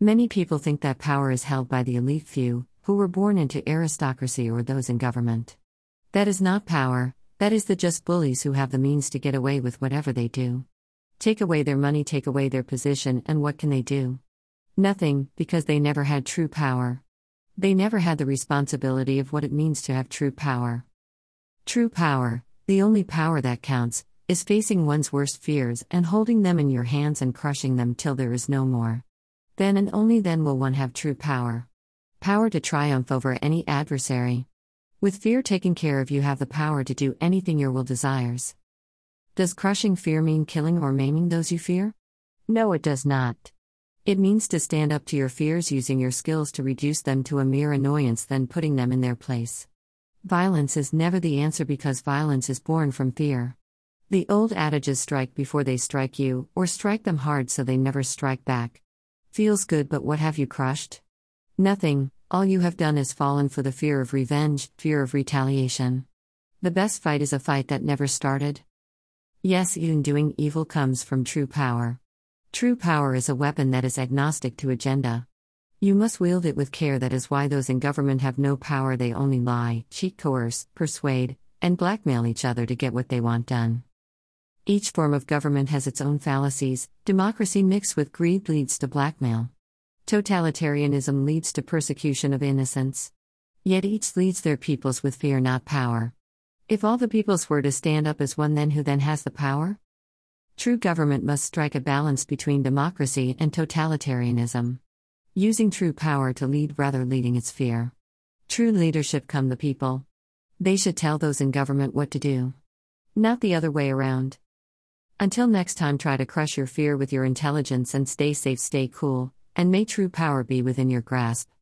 Many people think that power is held by the elite few, who were born into aristocracy or those in government. That is not power, that is the just bullies who have the means to get away with whatever they do. Take away their money, take away their position, and what can they do? Nothing, because they never had true power. They never had the responsibility of what it means to have true power. True power, the only power that counts, is facing one's worst fears and holding them in your hands and crushing them till there is no more. Then and only then will one have true power. Power to triumph over any adversary. With fear taken care of, you have the power to do anything your will desires. Does crushing fear mean killing or maiming those you fear? No, it does not. It means to stand up to your fears using your skills to reduce them to a mere annoyance, then putting them in their place. Violence is never the answer because violence is born from fear. The old adages strike before they strike you, or strike them hard so they never strike back. Feels good, but what have you crushed? Nothing, all you have done is fallen for the fear of revenge, fear of retaliation. The best fight is a fight that never started. Yes, even doing evil comes from true power. True power is a weapon that is agnostic to agenda. You must wield it with care, that is why those in government have no power, they only lie, cheat, coerce, persuade, and blackmail each other to get what they want done. Each form of government has its own fallacies, democracy mixed with greed leads to blackmail. Totalitarianism leads to persecution of innocents. Yet each leads their peoples with fear, not power. If all the peoples were to stand up as one, then who then has the power? True government must strike a balance between democracy and totalitarianism. Using true power to lead rather leading its fear. True leadership come the people. They should tell those in government what to do. Not the other way around. Until next time, try to crush your fear with your intelligence and stay safe, stay cool, and may true power be within your grasp.